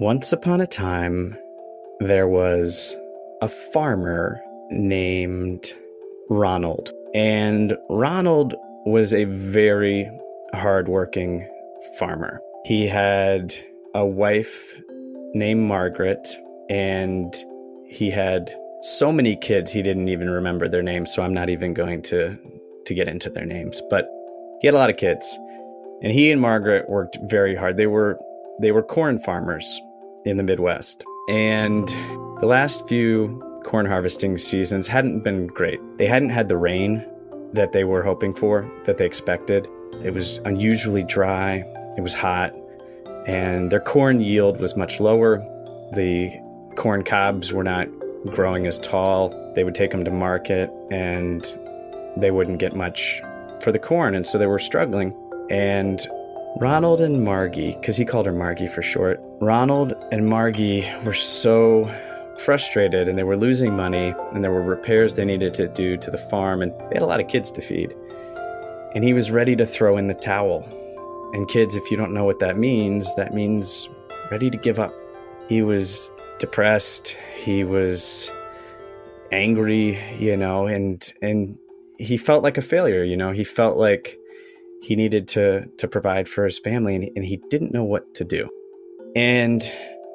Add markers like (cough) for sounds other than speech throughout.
Once upon a time, there was a farmer named Ronald. And Ronald was a very hardworking farmer. He had a wife named Margaret, and he had so many kids he didn't even remember their names, so I'm not even going to, to get into their names. But he had a lot of kids. And he and Margaret worked very hard. They were they were corn farmers in the Midwest. And the last few corn harvesting seasons hadn't been great. They hadn't had the rain that they were hoping for, that they expected. It was unusually dry, it was hot, and their corn yield was much lower. The corn cobs were not growing as tall. They would take them to market and they wouldn't get much for the corn, and so they were struggling. And Ronald and Margie, because he called her Margie for short, Ronald and Margie were so frustrated and they were losing money and there were repairs they needed to do to the farm and they had a lot of kids to feed. And he was ready to throw in the towel. And kids, if you don't know what that means, that means ready to give up. He was depressed, he was angry, you know, and and he felt like a failure, you know. He felt like he needed to to provide for his family and, and he didn't know what to do. And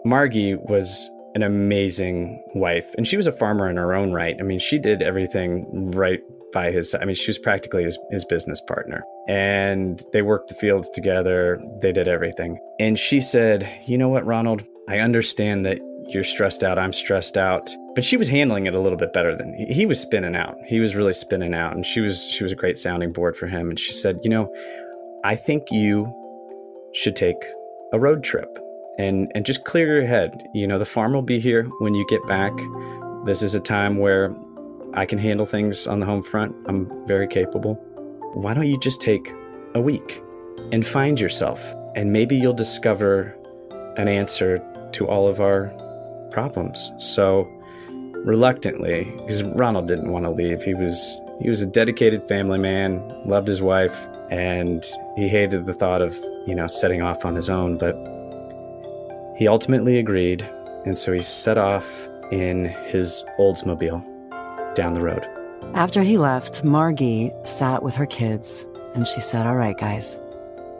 Margie was an amazing wife. And she was a farmer in her own right. I mean, she did everything right by his I mean, she was practically his, his business partner. And they worked the fields together. They did everything. And she said, You know what, Ronald? I understand that you're stressed out. I'm stressed out. But she was handling it a little bit better than he, he was spinning out. He was really spinning out. And she was she was a great sounding board for him. And she said, you know, I think you should take a road trip and and just clear your head. You know, the farm will be here when you get back. This is a time where I can handle things on the home front. I'm very capable. Why don't you just take a week and find yourself and maybe you'll discover an answer to all of our problems. So reluctantly, because Ronald didn't want to leave. He was he was a dedicated family man, loved his wife, and he hated the thought of, you know, setting off on his own, but he ultimately agreed, and so he set off in his Oldsmobile down the road. After he left, Margie sat with her kids and she said, All right, guys,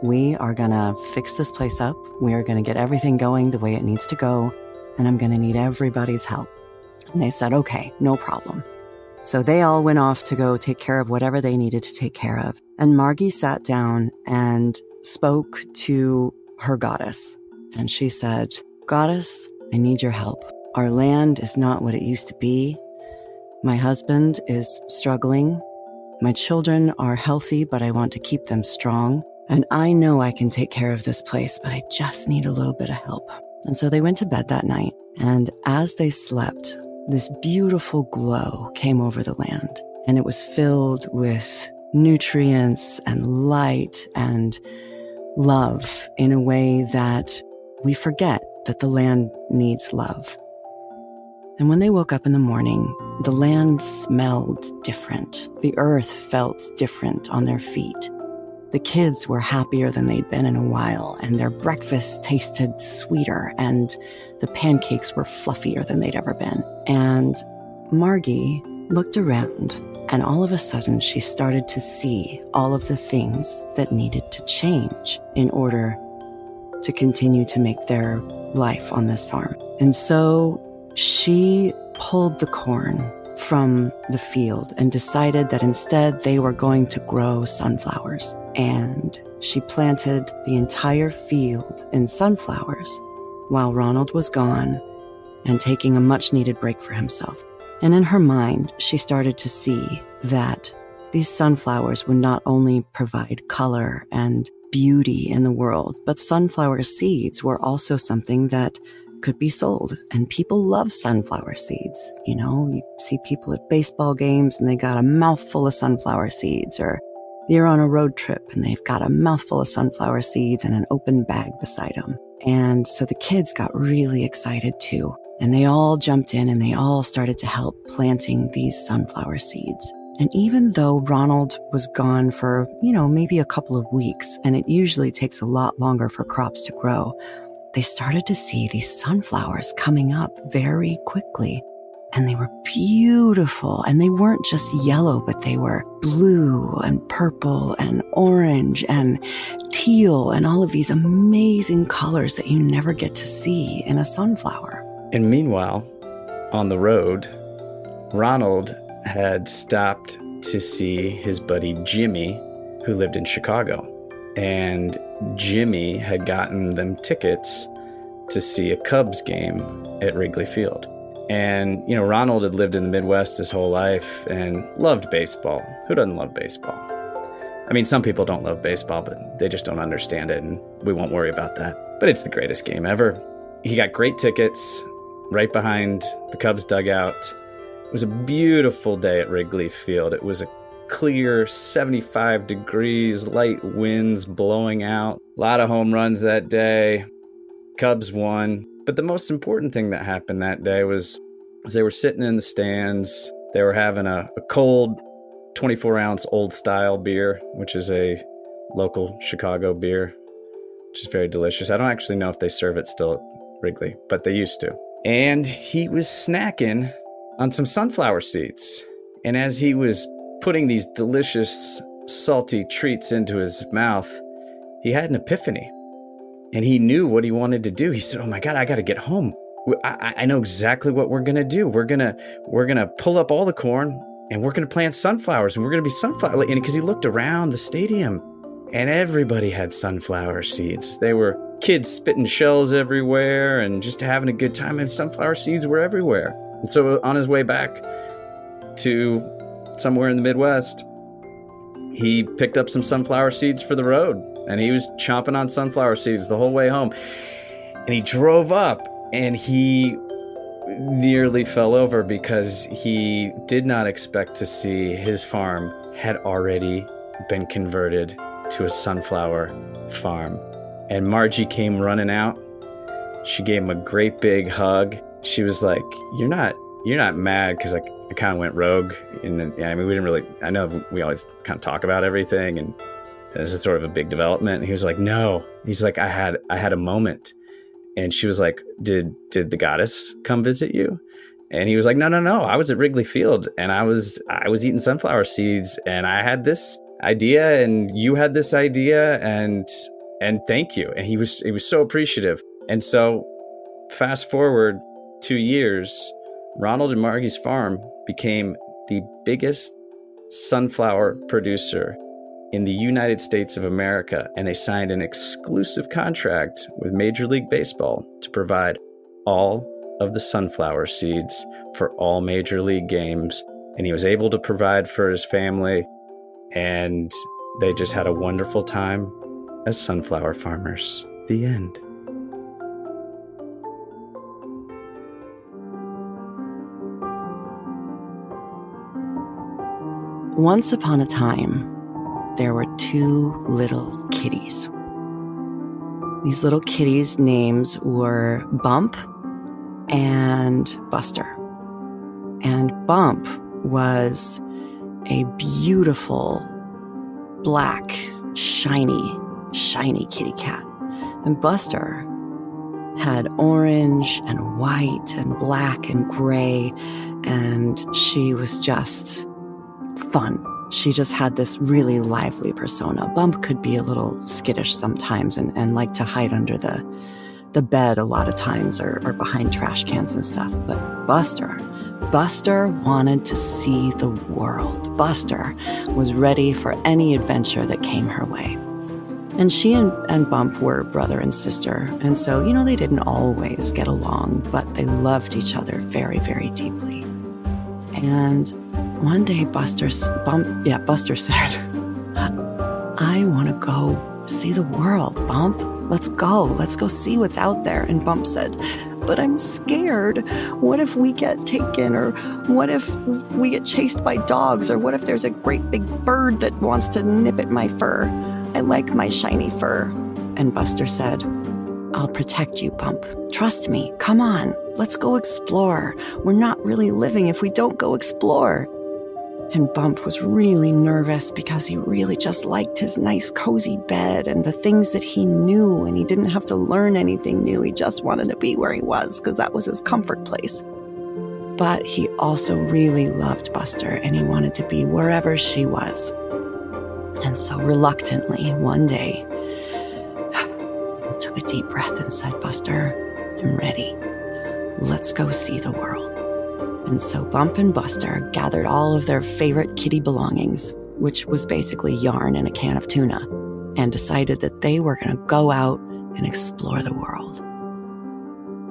we are gonna fix this place up. We are gonna get everything going the way it needs to go, and I'm gonna need everybody's help. And they said, Okay, no problem. So they all went off to go take care of whatever they needed to take care of. And Margie sat down and spoke to her goddess. And she said, Goddess, I need your help. Our land is not what it used to be. My husband is struggling. My children are healthy, but I want to keep them strong. And I know I can take care of this place, but I just need a little bit of help. And so they went to bed that night. And as they slept, this beautiful glow came over the land. And it was filled with nutrients and light and love in a way that we forget that the land needs love. And when they woke up in the morning, the land smelled different. The earth felt different on their feet. The kids were happier than they'd been in a while, and their breakfast tasted sweeter, and the pancakes were fluffier than they'd ever been. And Margie looked around, and all of a sudden she started to see all of the things that needed to change in order to continue to make their life on this farm. And so she pulled the corn from the field and decided that instead they were going to grow sunflowers. And she planted the entire field in sunflowers while Ronald was gone and taking a much needed break for himself. And in her mind, she started to see that these sunflowers would not only provide color and beauty in the world, but sunflower seeds were also something that could be sold. And people love sunflower seeds. You know, you see people at baseball games and they got a mouthful of sunflower seeds, or they're on a road trip and they've got a mouthful of sunflower seeds and an open bag beside them. And so the kids got really excited too. And they all jumped in and they all started to help planting these sunflower seeds. And even though Ronald was gone for, you know, maybe a couple of weeks, and it usually takes a lot longer for crops to grow, they started to see these sunflowers coming up very quickly. And they were beautiful. And they weren't just yellow, but they were blue and purple and orange and teal and all of these amazing colors that you never get to see in a sunflower. And meanwhile, on the road, Ronald had stopped to see his buddy Jimmy, who lived in Chicago. And Jimmy had gotten them tickets to see a Cubs game at Wrigley Field. And, you know, Ronald had lived in the Midwest his whole life and loved baseball. Who doesn't love baseball? I mean, some people don't love baseball, but they just don't understand it, and we won't worry about that. But it's the greatest game ever. He got great tickets right behind the Cubs dugout. It was a beautiful day at Wrigley Field. It was a clear 75 degrees, light winds blowing out. A lot of home runs that day. Cubs won. But the most important thing that happened that day was as they were sitting in the stands, they were having a, a cold 24 ounce old style beer, which is a local Chicago beer, which is very delicious. I don't actually know if they serve it still at Wrigley, but they used to. And he was snacking on some sunflower seeds. And as he was putting these delicious, salty treats into his mouth, he had an epiphany and he knew what he wanted to do. He said, "Oh my God, I got to get home. I, I know exactly what we're gonna do. We're gonna we're gonna pull up all the corn and we're gonna plant sunflowers and we're gonna be sunflower." And because he looked around the stadium, and everybody had sunflower seeds. They were kids spitting shells everywhere and just having a good time, and sunflower seeds were everywhere. And so on his way back to somewhere in the Midwest, he picked up some sunflower seeds for the road and he was chomping on sunflower seeds the whole way home. And he drove up and he nearly fell over because he did not expect to see his farm had already been converted to a sunflower farm. And Margie came running out. She gave him a great big hug. She was like, "You're not you're not mad because I, I kind of went rogue and I mean we didn't really I know we always kind of talk about everything and this is sort of a big development. And he was like, no. He's like, I had I had a moment. And she was like, Did did the goddess come visit you? And he was like, No, no, no. I was at Wrigley Field and I was I was eating sunflower seeds and I had this idea and you had this idea and and thank you. And he was he was so appreciative. And so fast forward two years, Ronald and Margie's farm became the biggest sunflower producer in the United States of America, and they signed an exclusive contract with Major League Baseball to provide all of the sunflower seeds for all Major League games. And he was able to provide for his family, and they just had a wonderful time as sunflower farmers. The end. Once upon a time, there were two little kitties. These little kitties' names were Bump and Buster. And Bump was a beautiful, black, shiny, shiny kitty cat. And Buster had orange and white and black and gray, and she was just fun she just had this really lively persona. Bump could be a little skittish sometimes and, and like to hide under the the bed a lot of times or, or behind trash cans and stuff. But Buster, Buster wanted to see the world. Buster was ready for any adventure that came her way. And she and, and Bump were brother and sister. And so, you know, they didn't always get along, but they loved each other very, very deeply. And one day, Buster, Bump, yeah, Buster (laughs) said, I want to go see the world, Bump. Let's go. Let's go see what's out there. And Bump said, But I'm scared. What if we get taken? Or what if we get chased by dogs? Or what if there's a great big bird that wants to nip at my fur? I like my shiny fur. And Buster said, I'll protect you, Bump. Trust me. Come on. Let's go explore. We're not really living if we don't go explore. And Bump was really nervous because he really just liked his nice, cozy bed and the things that he knew, and he didn't have to learn anything new. He just wanted to be where he was because that was his comfort place. But he also really loved Buster and he wanted to be wherever she was. And so, reluctantly, one day, (sighs) took a deep breath and said, Buster, I'm ready. Let's go see the world. And so Bump and Buster gathered all of their favorite kitty belongings, which was basically yarn and a can of tuna, and decided that they were going to go out and explore the world.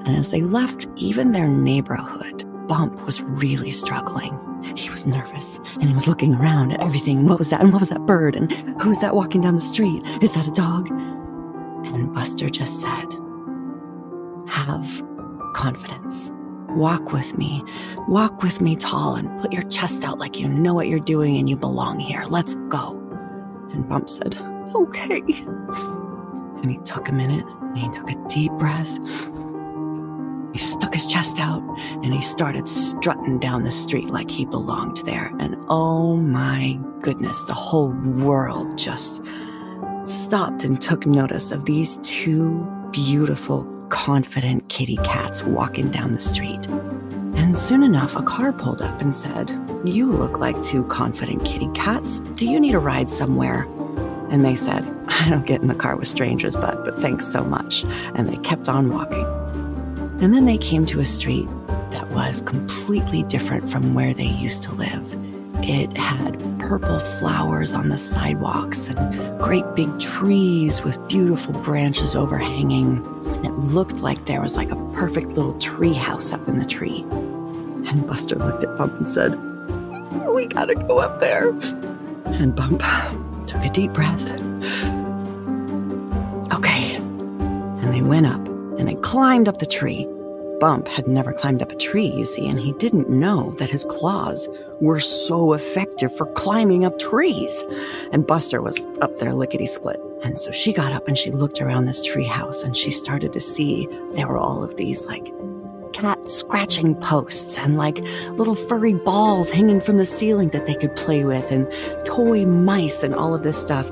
And as they left even their neighborhood, Bump was really struggling. He was nervous and he was looking around at everything. And what was that? And what was that bird? And who is that walking down the street? Is that a dog? And Buster just said, Have confidence. Walk with me. Walk with me tall and put your chest out like you know what you're doing and you belong here. Let's go. And Bump said, Okay. And he took a minute and he took a deep breath. He stuck his chest out and he started strutting down the street like he belonged there. And oh my goodness, the whole world just stopped and took notice of these two beautiful, confident kitty cats walking down the street. And soon enough, a car pulled up and said, You look like two confident kitty cats. Do you need a ride somewhere? And they said, (laughs) I don't get in the car with strangers, bud, but thanks so much. And they kept on walking. And then they came to a street that was completely different from where they used to live. It had purple flowers on the sidewalks and great big trees with beautiful branches overhanging. And it looked like there was like a perfect little tree house up in the tree. And Buster looked at Bump and said, We gotta go up there. And Bump took a deep breath. Okay. And they went up and they climbed up the tree. Bump had never climbed up a tree, you see, and he didn't know that his claws were so effective for climbing up trees. And Buster was up there lickety split. And so she got up and she looked around this tree house and she started to see there were all of these like cat scratching posts and like little furry balls hanging from the ceiling that they could play with and toy mice and all of this stuff.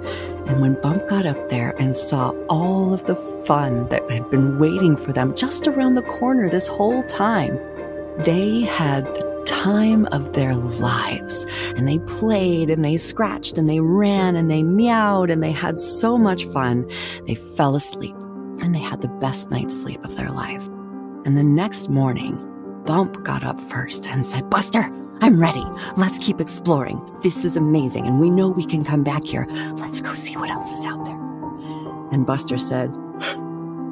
And when Bump got up there and saw all of the fun that had been waiting for them just around the corner this whole time, they had the time of their lives. And they played and they scratched and they ran and they meowed and they had so much fun. They fell asleep and they had the best night's sleep of their life. And the next morning, Bump got up first and said, Buster, I'm ready. Let's keep exploring. This is amazing, and we know we can come back here. Let's go see what else is out there. And Buster said, (laughs)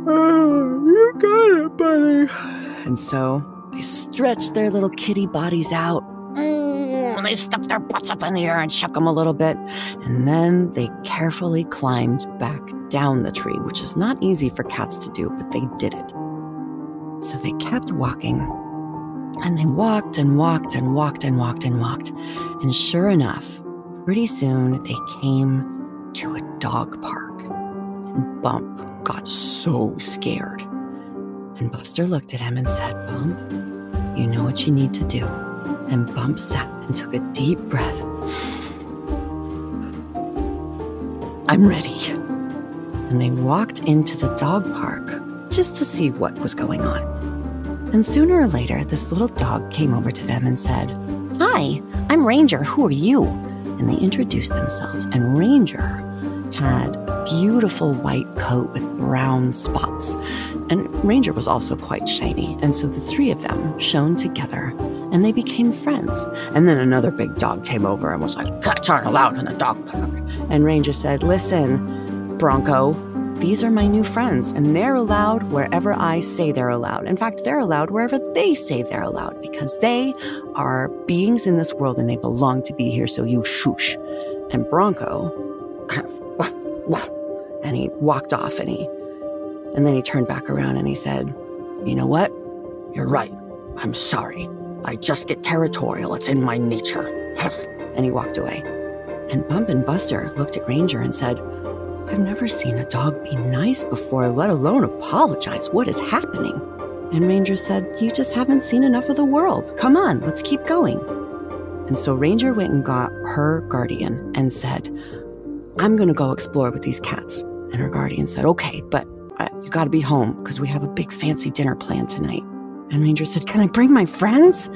Oh, you got it, buddy. And so they stretched their little kitty bodies out. Mm, they stuck their butts up in the air and shook them a little bit. And then they carefully climbed back down the tree, which is not easy for cats to do, but they did it. So they kept walking. And they walked and walked and walked and walked and walked. And sure enough, pretty soon they came to a dog park. And Bump got so scared. And Buster looked at him and said, Bump, you know what you need to do. And Bump sat and took a deep breath. (sighs) I'm ready. And they walked into the dog park just to see what was going on. And sooner or later, this little dog came over to them and said, Hi, I'm Ranger. Who are you? And they introduced themselves. And Ranger had beautiful white coat with brown spots. And Ranger was also quite shiny. And so the three of them shone together and they became friends. And then another big dog came over and was like, Cats aren't allowed in the dog park. And Ranger said, Listen, Bronco, these are my new friends, and they're allowed wherever I say they're allowed. In fact, they're allowed wherever they say they're allowed because they are beings in this world and they belong to be here, so you shush. And Bronco kind of, and he walked off and he, and then he turned back around and he said, You know what? You're right. I'm sorry. I just get territorial. It's in my nature. (laughs) and he walked away. And Bump and Buster looked at Ranger and said, I've never seen a dog be nice before, let alone apologize. What is happening? And Ranger said, You just haven't seen enough of the world. Come on, let's keep going. And so Ranger went and got her guardian and said, I'm going to go explore with these cats. And her guardian said, Okay, but uh, you got to be home because we have a big fancy dinner planned tonight. And Ranger said, Can I bring my friends?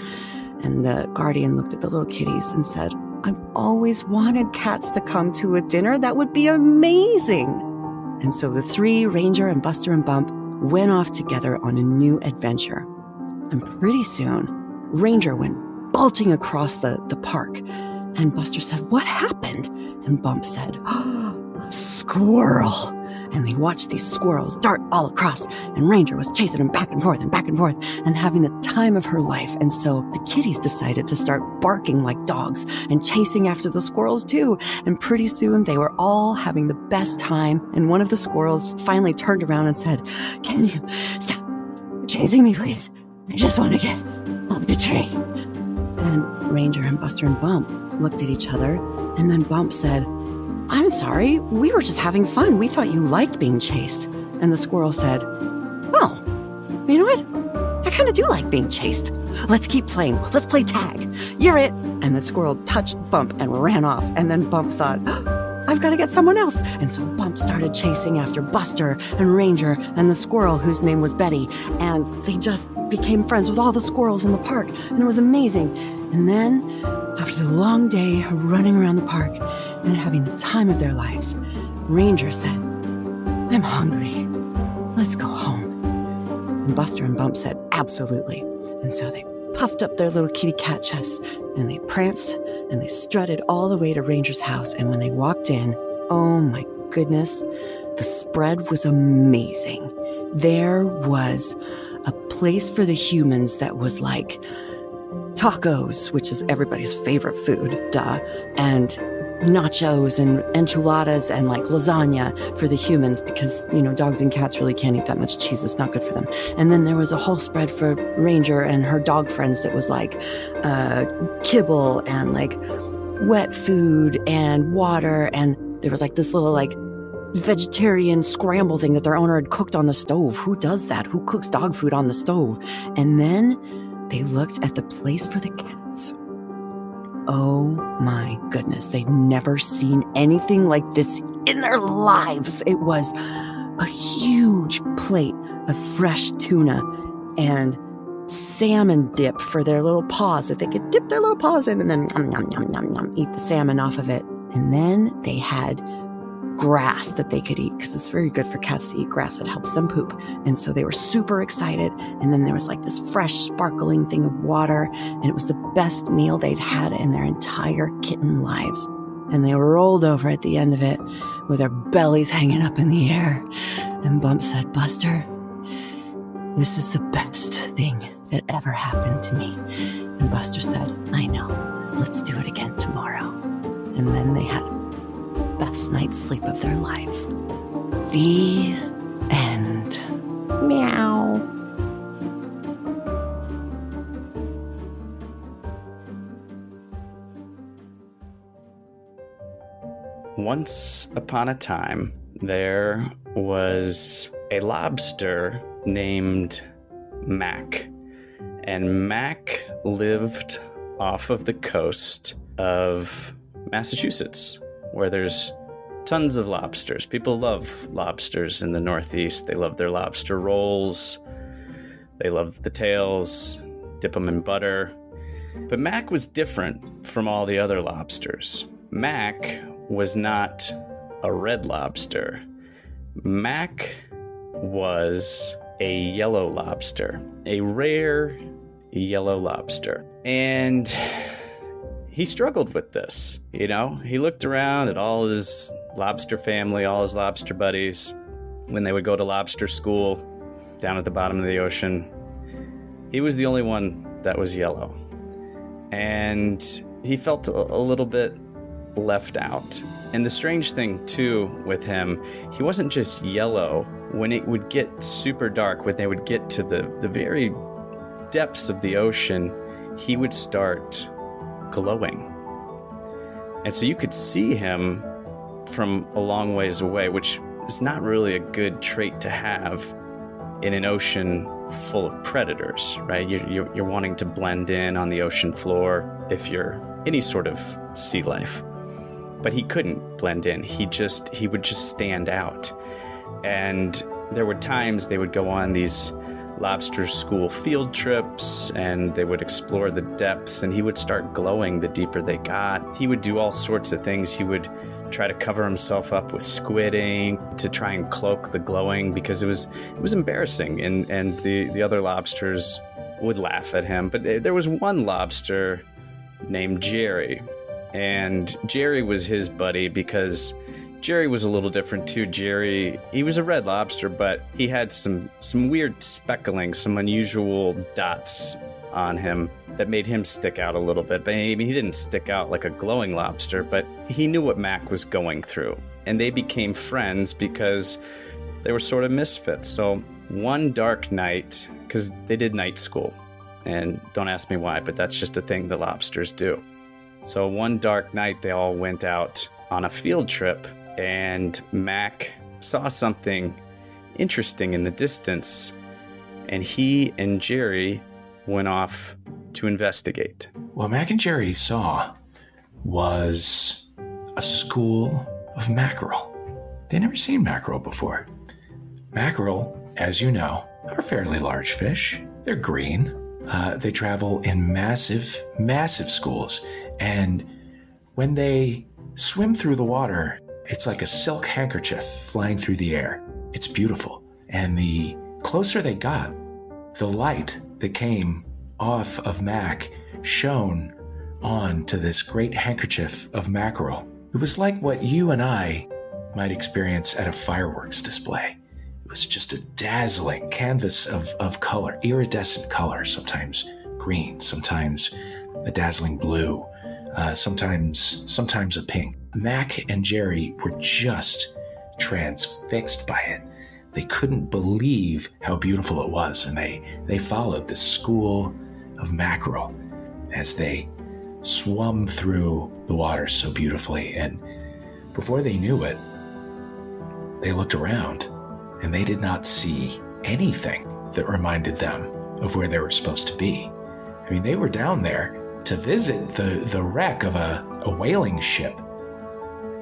And the guardian looked at the little kitties and said, I've always wanted cats to come to a dinner. That would be amazing. And so the three, Ranger and Buster and Bump, went off together on a new adventure. And pretty soon, Ranger went bolting across the, the park. And Buster said, What happened? And Bump said, oh, A squirrel and they watched these squirrels dart all across, and Ranger was chasing them back and forth and back and forth and having the time of her life. And so the kitties decided to start barking like dogs and chasing after the squirrels too. And pretty soon they were all having the best time. And one of the squirrels finally turned around and said, Can you stop chasing me, please? I just want to get up the tree. And Ranger and Buster and Bump looked at each other, and then Bump said, I'm sorry, we were just having fun. We thought you liked being chased. And the squirrel said, Oh, you know what? I kind of do like being chased. Let's keep playing. Let's play tag. You're it. And the squirrel touched Bump and ran off. And then Bump thought, oh, I've got to get someone else. And so Bump started chasing after Buster and Ranger and the squirrel whose name was Betty. And they just became friends with all the squirrels in the park. And it was amazing. And then, after the long day of running around the park, and having the time of their lives, Ranger said, I'm hungry. Let's go home. And Buster and Bump said, Absolutely. And so they puffed up their little kitty cat chest and they pranced and they strutted all the way to Ranger's house. And when they walked in, oh my goodness, the spread was amazing. There was a place for the humans that was like tacos, which is everybody's favorite food, duh, and nachos and enchiladas and like lasagna for the humans because, you know, dogs and cats really can't eat that much cheese. It's not good for them. And then there was a whole spread for Ranger and her dog friends that was like uh, kibble and like wet food and water. And there was like this little like vegetarian scramble thing that their owner had cooked on the stove. Who does that? Who cooks dog food on the stove? And then they looked at the place for the cats Oh my goodness, they'd never seen anything like this in their lives. It was a huge plate of fresh tuna and salmon dip for their little paws that they could dip their little paws in and then nom, nom, nom, eat the salmon off of it. And then they had grass that they could eat because it's very good for cats to eat grass. It helps them poop. And so they were super excited. And then there was like this fresh, sparkling thing of water. And it was the best meal they'd had in their entire kitten lives. And they rolled over at the end of it with their bellies hanging up in the air. And Bump said, Buster, this is the best thing that ever happened to me. And Buster said, I know. Let's do it again tomorrow. And then they had best night's sleep of their life. The end. Meow. Once upon a time, there was a lobster named Mac. And Mac lived off of the coast of Massachusetts where there's tons of lobsters. People love lobsters in the Northeast. They love their lobster rolls, they love the tails, dip them in butter. But Mac was different from all the other lobsters. Mac was not a red lobster. Mac was a yellow lobster, a rare yellow lobster. And he struggled with this. You know, he looked around at all his lobster family, all his lobster buddies, when they would go to lobster school down at the bottom of the ocean. He was the only one that was yellow. And he felt a, little bit left out. And the strange thing, too, with him, he wasn't just yellow. When it would get super dark, when they would get to the, the very depths of the ocean, he would start glowing. And so you could see him from a long ways away, which is not really a good trait to have in an ocean full of predators, right? You're, you're, you're, wanting to blend in on the ocean floor if you're any sort of sea life. But he couldn't blend in. He just he would just stand out. And there were times they would go on these lobster school field trips and they would explore the depths and he would start glowing the deeper they got. He would do all sorts of things. He would try to cover himself up with squid ink to try and cloak the glowing because it was it was embarrassing and and the the other lobsters would laugh at him. But there was one lobster named Jerry and Jerry was his buddy because Jerry was a little different too. Jerry, he was a red lobster, but he had some some weird speckling, some unusual dots on him that made him stick out a little bit. But he, he didn't stick out like a glowing lobster, but he knew what Mac was going through. And they became friends because they were sort of misfits. So one dark night, because they did night school, and don't ask me why, but that's just a thing the lobsters do. So one dark night, they all went out on a field trip and Mac saw something interesting in the distance, and he and Jerry went off to investigate. What Mac and Jerry saw was a school of mackerel. They'd never seen mackerel before. Mackerel, as you know, are fairly large fish. They're green. Uh, they travel in massive, massive schools. And when they swim through the water, it's like a silk handkerchief flying through the air. It's beautiful. And the closer they got, the light that came off of Mac shone on to this great handkerchief of mackerel. It was like what you and I might experience at a fireworks display. It was just a dazzling canvas of, of color, iridescent color, sometimes green, sometimes a dazzling blue, uh, sometimes sometimes a pink. Mac and Jerry were just transfixed by it. They couldn't believe how beautiful it was, and they, they followed the school of mackerel as they swum through the water so beautifully. And before they knew it, they looked around and they did not see anything that reminded them of where they were supposed to be. I mean, they were down there to visit the, the wreck of a, a whaling ship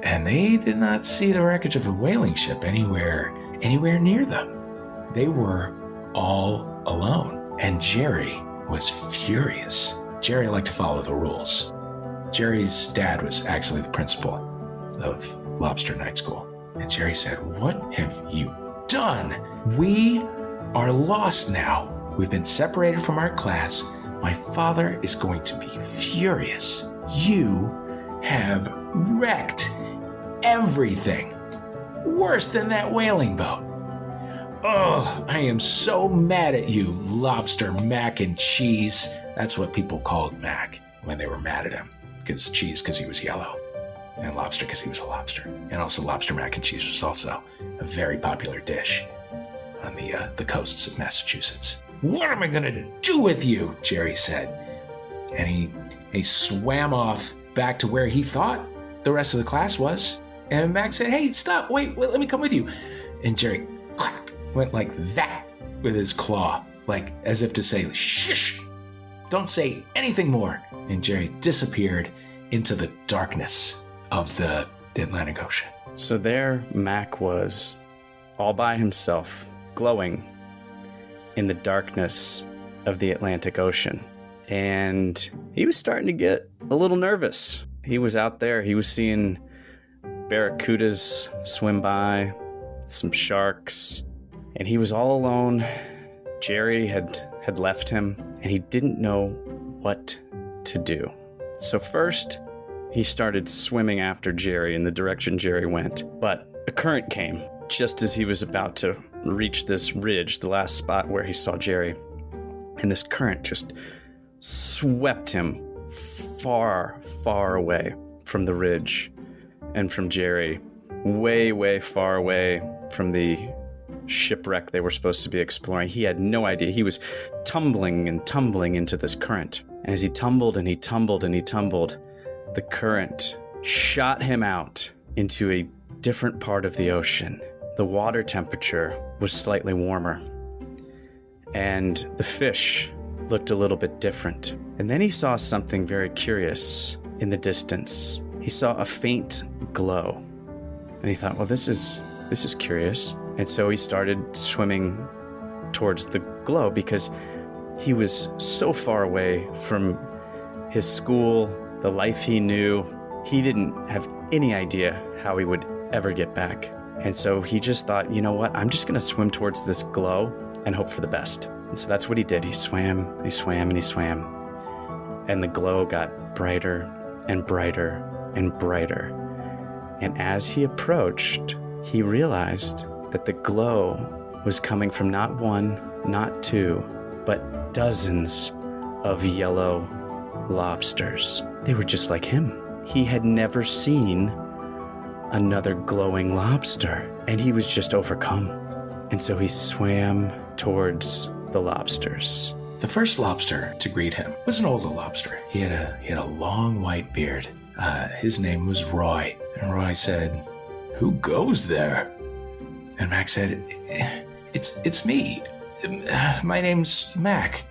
and they did not see the wreckage of a whaling ship anywhere anywhere near them. They were all alone, and Jerry was furious. Jerry liked to follow the rules. Jerry's dad was actually the principal of Lobster Night School. And Jerry said, What have you done? We are lost now. We've been separated from our class. My father is going to be furious. You have wrecked everything. Worse than that whaling boat. Oh, I am so mad at you, lobster mac and cheese. That's what people called Mac when they were mad at him. Because cheese, because he was yellow. And lobster, because he was a lobster. And also, lobster mac and cheese was also a very popular dish on the, uh, the coasts of Massachusetts. What am I going to do with you? Jerry said. And he, he swam off back to where he thought the rest of the class was. And Mac said, Hey, stop, wait, wait, let me come with you. And Jerry clack, went like that with his claw, like as if to say, Shh, don't say anything more. And Jerry disappeared into the darkness of the, the Atlantic Ocean. So there, Mac was all by himself, glowing in the darkness of the Atlantic Ocean. And he was starting to get a little nervous. He was out there, he was seeing barracudas swim by, some sharks, and he was all alone. Jerry had had left him, and he didn't know what to do. So first, he started swimming after Jerry in the direction Jerry went, but a current came just as he was about to reach this ridge, the last spot where he saw Jerry. And this current just swept him far, far away from the ridge and from Jerry, way, way far away from the shipwreck they were supposed to be exploring. He had no idea. He was tumbling and tumbling into this current. And as he tumbled and he tumbled and he tumbled, the current shot him out into a different part of the ocean. The water temperature was slightly warmer. And the fish looked a little bit different. And then he saw something very curious in the distance, he saw a faint glow. And he thought, well, this is this is curious. And so he started swimming towards the glow because he was so far away from his school, the life he knew. He didn't have any idea how he would ever get back. And so he just thought, you know what? I'm just going to swim towards this glow and hope for the best. And so that's what he did. He swam, he swam, and he swam. And the glow got brighter and brighter and brighter. And as he approached, he realized that the glow was coming from not one, not two, but dozens of yellow lobsters. They were just like him. He had never seen another glowing lobster, and he was just overcome. And so he swam towards the lobsters. The first lobster to greet him was an older lobster. He had a he had a long white beard. Uh, his name was Roy, and Roy said, "Who goes there?" And Mac said, "It's it's me. My name's Mac.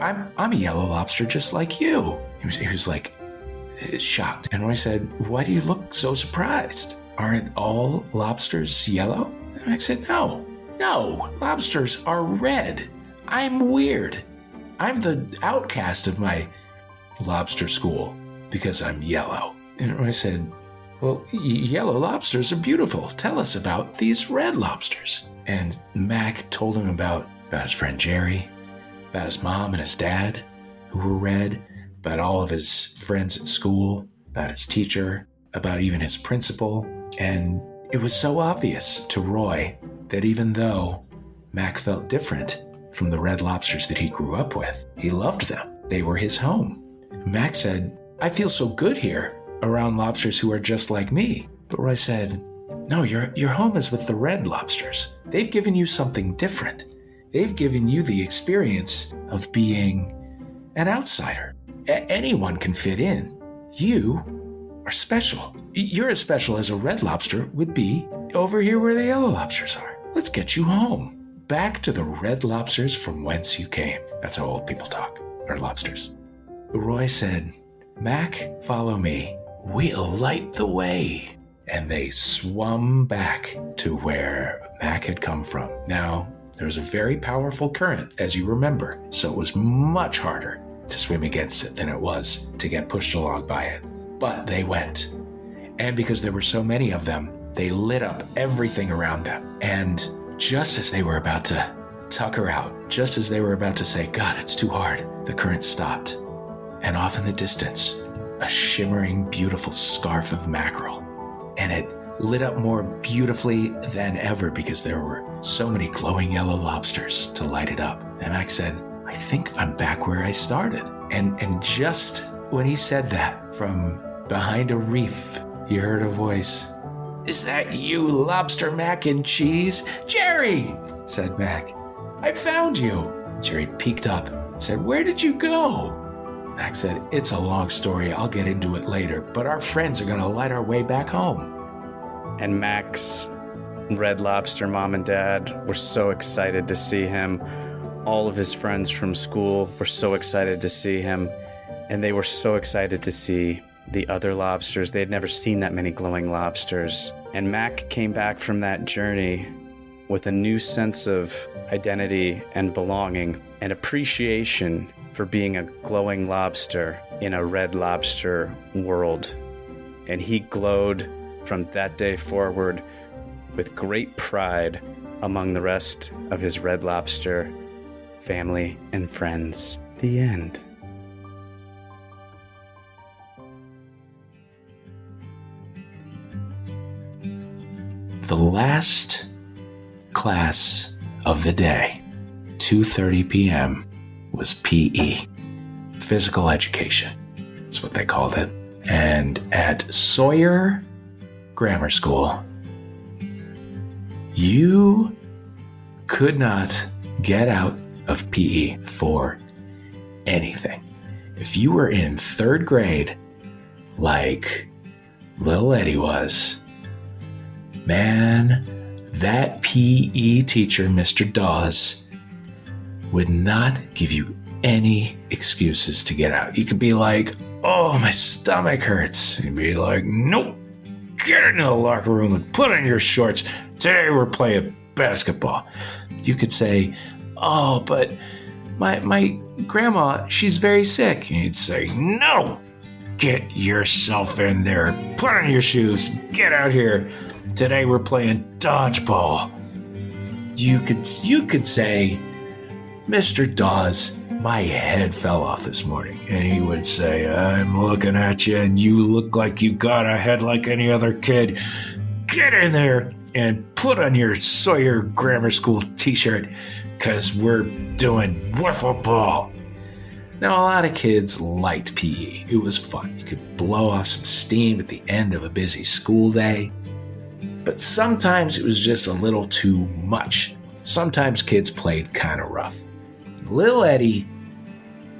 I'm I'm a yellow lobster just like you." He was he was like shocked, and Roy said, "Why do you look so surprised? Aren't all lobsters yellow?" And Mac said, "No, no, lobsters are red." I'm weird. I'm the outcast of my lobster school because I'm yellow. And I said, Well, yellow lobsters are beautiful. Tell us about these red lobsters. And Mac told him about, about his friend Jerry, about his mom and his dad, who were red, about all of his friends at school, about his teacher, about even his principal. And it was so obvious to Roy that even though Mac felt different, from the red lobsters that he grew up with. He loved them, they were his home. Mac said, I feel so good here around lobsters who are just like me. But Roy said, No, your, your home is with the red lobsters. They've given you something different. They've given you the experience of being an outsider. A- anyone can fit in. You are special. You're as special as a red lobster would be over here where the yellow lobsters are. Let's get you home back to the red lobsters from whence you came. That's how old people talk, or lobsters. Roy said, Mac, follow me. We'll light the way. And they swum back to where Mac had come from. Now, there was a very powerful current, as you remember, so it was much harder to swim against it than it was to get pushed along by it. But they went. And because there were so many of them, they lit up everything around them. And just as they were about to tuck her out, just as they were about to say, God, it's too hard, the current stopped. And off in the distance, a shimmering, beautiful scarf of mackerel. And it lit up more beautifully than ever because there were so many glowing yellow lobsters to light it up. And Mac said, I think I'm back where I started. And, and just when he said that, from behind a reef, he heard a voice is that you, Lobster Mac and Cheese? Jerry, said Mac. I found you. Jerry peeked up and said, Where did you go? Mac said, It's a long story. I'll get into it later, but our friends are going to light our way back home. And Mac's Red Lobster mom and dad were so excited to see him. All of his friends from school were so excited to see him. And they were so excited to see the other lobsters. They had never seen that many glowing lobsters. And Mac came back from that journey with a new sense of identity and belonging and appreciation for being a glowing lobster in a red lobster world. And he glowed from that day forward with great pride among the rest of his red lobster family and friends. The end. the last class of the day, 2:30 p.m., was PE, physical education. That's what they called it. And at Sawyer Grammar School, you could not get out of PE for anything. If you were in third grade, like little Eddie was, Man, that PE teacher, Mr. Dawes, would not give you any excuses to get out. You could be like, Oh, my stomach hurts. He'd be like, Nope, get into the locker room and put on your shorts. Today we're playing basketball. You could say, Oh, but my my grandma, she's very sick. And he'd say, No, get yourself in there. Put on your shoes. Get out here. Today we're playing dodgeball. You could you could say, Mr. Dawes, my head fell off this morning. And he would say, I'm looking at you and you look like you got a head like any other kid. Get in there and put on your Sawyer Grammar School t shirt because we're doing wiffle ball. Now, a lot of kids liked PE. It was fun. You could blow off some steam at the end of a busy school day. But sometimes it was just a little too much. Sometimes kids played kind of rough. Little Eddie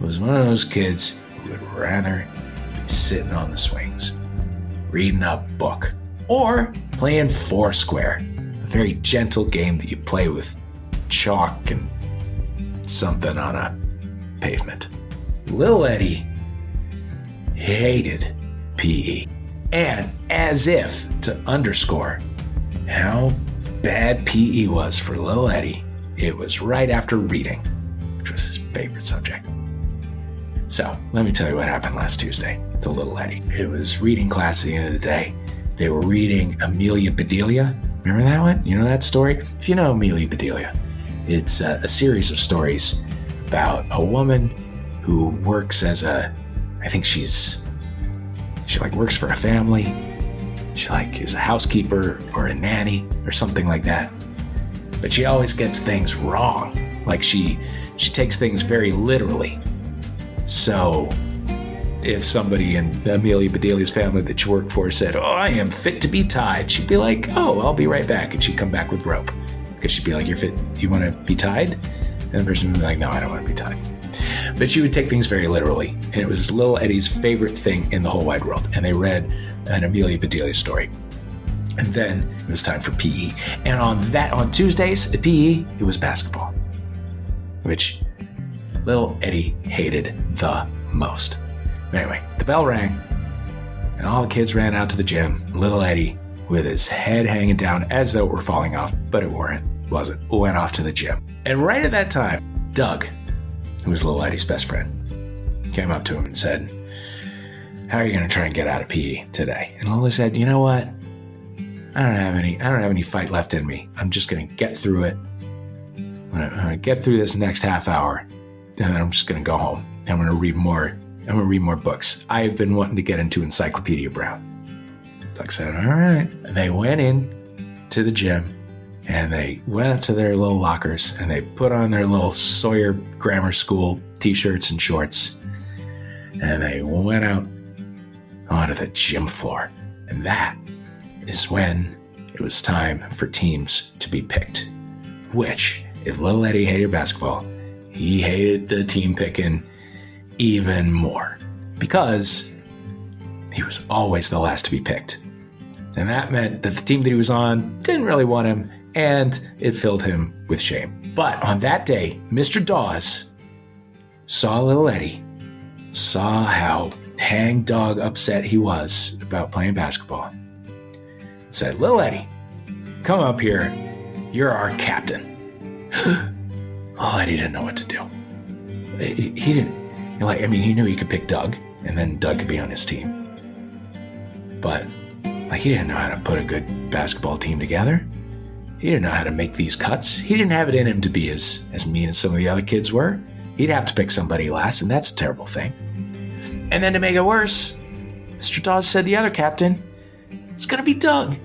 was one of those kids who would rather be sitting on the swings, reading a book, or playing Foursquare, a very gentle game that you play with chalk and something on a pavement. Lil Eddie hated PE. And as if to underscore how bad PE was for Lil Eddie, it was right after reading, was his favorite subject. So let me tell you what happened last Tuesday to Little Eddie. It was reading class at the end of the day. They were reading Amelia Bedelia. Remember that one? You know that story? If you know Amelia Bedelia, it's a, a series of stories about a woman who works as a, I think she's, she like works for a family. She like is a housekeeper or a nanny or something like that. But she always gets things wrong. Like she, she takes things very literally. So, if somebody in Amelia Bedelia's family that she worked for said, "Oh, I am fit to be tied," she'd be like, "Oh, I'll be right back," and she'd come back with rope because she'd be like, "You're fit? You want to be tied?" And the person would be like, "No, I don't want to be tied." But she would take things very literally, and it was little Eddie's favorite thing in the whole wide world. And they read an Amelia Bedelia story. And then it was time for PE. And on that, on Tuesdays at PE, it was basketball, which little Eddie hated the most. Anyway, the bell rang, and all the kids ran out to the gym. Little Eddie, with his head hanging down as though it were falling off, but it weren't, wasn't, went off to the gym. And right at that time, Doug, who was little Eddie's best friend, came up to him and said, How are you going to try and get out of PE today? And Lily said, You know what? I don't have any. I don't have any fight left in me. I'm just going to get through it. I'm going to get through this next half hour, and I'm just to go home. I'm to read more. I'm to read more books. I've been wanting to get into Encyclopedia Brown. Doug said, "All right." And they went in to the gym, and they went up to their little lockers, and they put on their little Sawyer Grammar School T-shirts and shorts, and they went out onto the gym floor. And that is when it was time for teams to be picked. Which, if Little Eddie hated basketball, he hated the team picking even more because he was always the last to be picked. And that meant that the team that he was on didn't really want him, and it filled him with shame. But on that day, Mr. Dawes saw little Eddie, saw how hangdog upset he was about playing basketball, said, Little Eddie, come up here. You're our captain. (gasps) oh, Eddie didn't know what to do. He, he didn't, like, I mean, he knew he could pick Doug, and then Doug could be on his team. But, like, he didn't know how to put a good basketball team together. He didn't know how to make these cuts. He didn't have it in him to be as, as mean as some of the other kids were. He'd have to pick somebody last, and that's a terrible thing. And then to make it worse, Mr. Dawes said the other captain, it's gonna be Doug.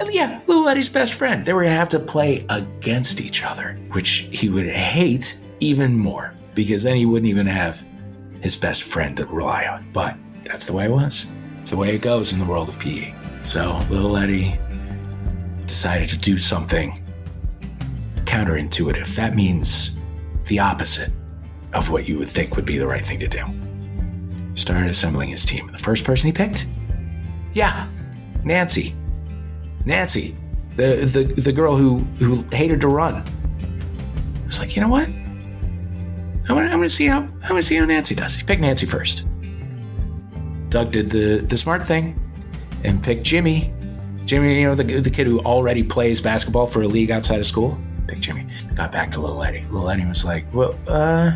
And yeah, Little Eddie's best friend. They were gonna have to play against each other, which he would hate even more, because then he wouldn't even have his best friend to rely on. But that's the way it was. It's the way it goes in the world of PE. So Little Eddie decided to do something counterintuitive. That means the opposite of what you would think would be the right thing to do. Started assembling his team. The first person he picked? Yeah, Nancy. Nancy, the the, the girl who, who hated to run. He was like, you know what? I'm gonna, I'm gonna see how I'm gonna see how Nancy does. He picked Nancy first. Doug did the, the smart thing and picked Jimmy. Jimmy, you know, the, the kid who already plays basketball for a league outside of school. Picked Jimmy. Got back to little Eddie. Little Eddie was like, well, uh,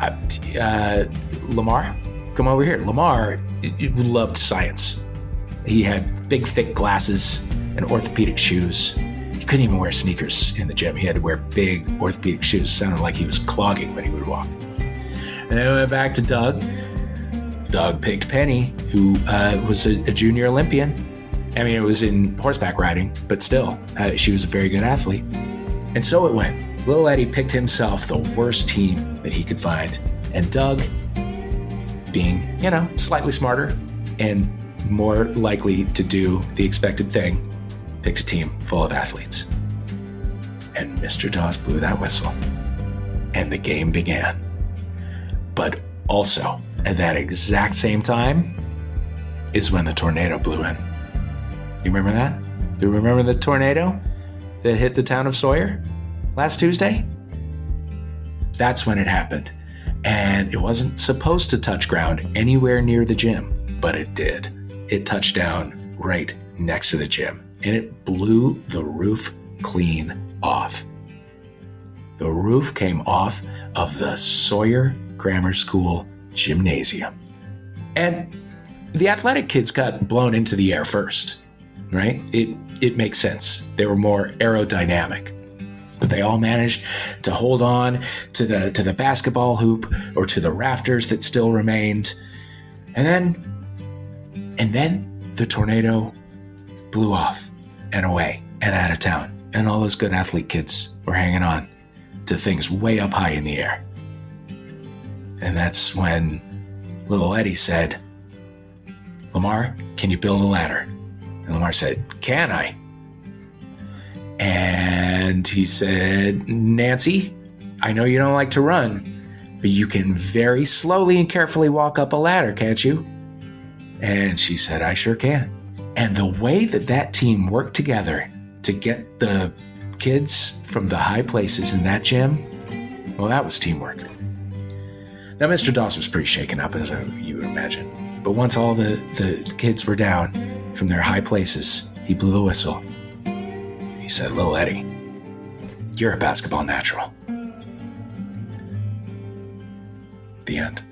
uh, Lamar, come over here. Lamar loved science. He had big, thick glasses and orthopedic shoes. He couldn't even wear sneakers in the gym. He had to wear big orthopedic shoes. Sounded like he was clogging when he would walk. And then we went back to Doug. Doug picked Penny, who uh, was a, a, junior Olympian. I mean, it was in horseback riding, but still, uh, she was a very good athlete. And so it went. Little Eddie picked himself the worst team that he could find. And Doug, being, you know, slightly smarter and more likely to do the expected thing, picks a team full of athletes. And Mr. Dawes blew that whistle. And the game began. But also, at that exact same time, is when the tornado blew in. You remember that? Do you remember the tornado that hit the town of Sawyer? last Tuesday? That's when it happened. And it wasn't supposed to touch ground anywhere near the gym, but it did. It touched down right next to the gym and it blew the roof clean off. The roof came off of the Sawyer Grammar School gymnasium. And the athletic kids got blown into the air first, right? It it makes sense. They were more aerodynamic but they all managed to hold on to the to the basketball hoop or to the rafters that still remained. And then and then the tornado blew off and away and out of town. And all those good athlete kids were hanging on to things way up high in the air. And that's when little Eddie said, Lamar, can you build a ladder? And Lamar said, Can I? And he said, Nancy, I know you don't like to run, but you can very slowly and carefully walk up a ladder, can't you? And she said, I sure can. And the way that that team worked together to get the kids from the high places in that gym, well, that was teamwork. Now, Mr. Dawes was pretty shaken up, as you would imagine. But once all the, the kids were down from their high places, he blew the whistle he said, Little Eddie, you're a basketball natural. The end.